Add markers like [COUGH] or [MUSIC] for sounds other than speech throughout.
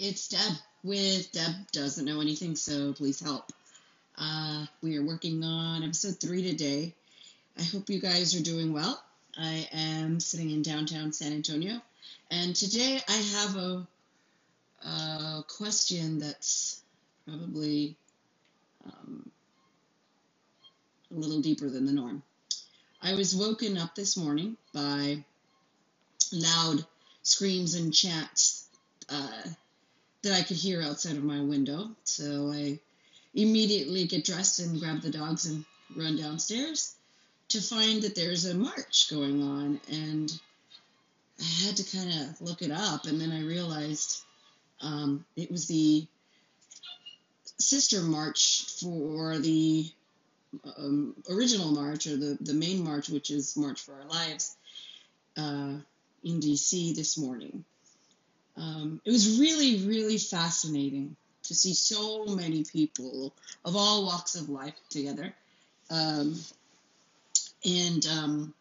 it's Deb with Deb Doesn't Know Anything, so please help. Uh, we are working on episode three today. I hope you guys are doing well. I am sitting in downtown San Antonio, and today I have a, a question that's probably um, a little deeper than the norm. I was woken up this morning by loud screams and chants uh, that I could hear outside of my window. So I immediately get dressed and grab the dogs and run downstairs to find that there's a march going on. And I had to kind of look it up, and then I realized um, it was the sister march for the um, original march or the, the main march, which is March for Our Lives, uh, in DC this morning. Um, it was really, really fascinating to see so many people of all walks of life together. Um, and um,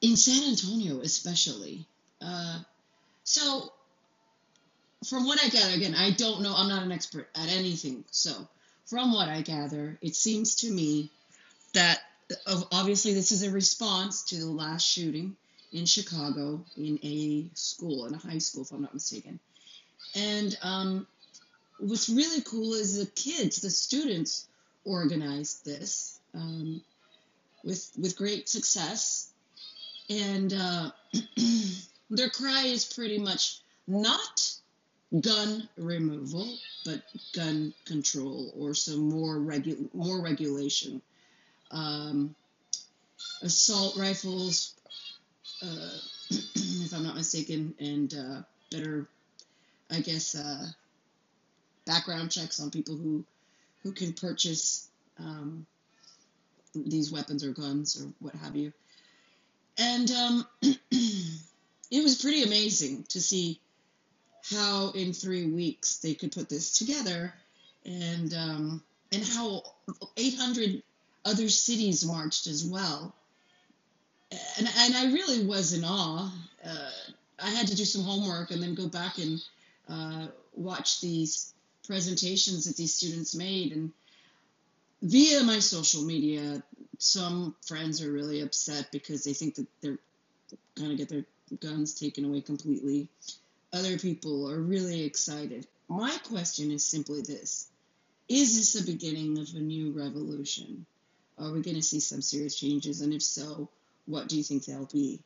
in San Antonio, especially. Uh, so, from what I gather, again, I don't know, I'm not an expert at anything. So, from what I gather, it seems to me that obviously this is a response to the last shooting in Chicago in a school, in a high school, if I'm not mistaken. And um, what's really cool is the kids, the students, organized this um, with with great success, and uh, [CLEARS THROAT] their cry is pretty much not gun removal, but gun control or some more regu- more regulation. Um, assault rifles uh, [CLEARS THROAT] if I'm not mistaken, and uh, better, I guess, uh, background checks on people who who can purchase um, these weapons or guns or what have you. And um, [CLEARS THROAT] it was pretty amazing to see how in three weeks they could put this together, and um, and how 800 other cities marched as well and, and I really was in awe. Uh, I had to do some homework and then go back and uh, watch these presentations that these students made. And via my social media, some friends are really upset because they think that they're going to get their guns taken away completely. Other people are really excited. My question is simply this Is this the beginning of a new revolution? Are we going to see some serious changes? And if so, what do you think they'll be?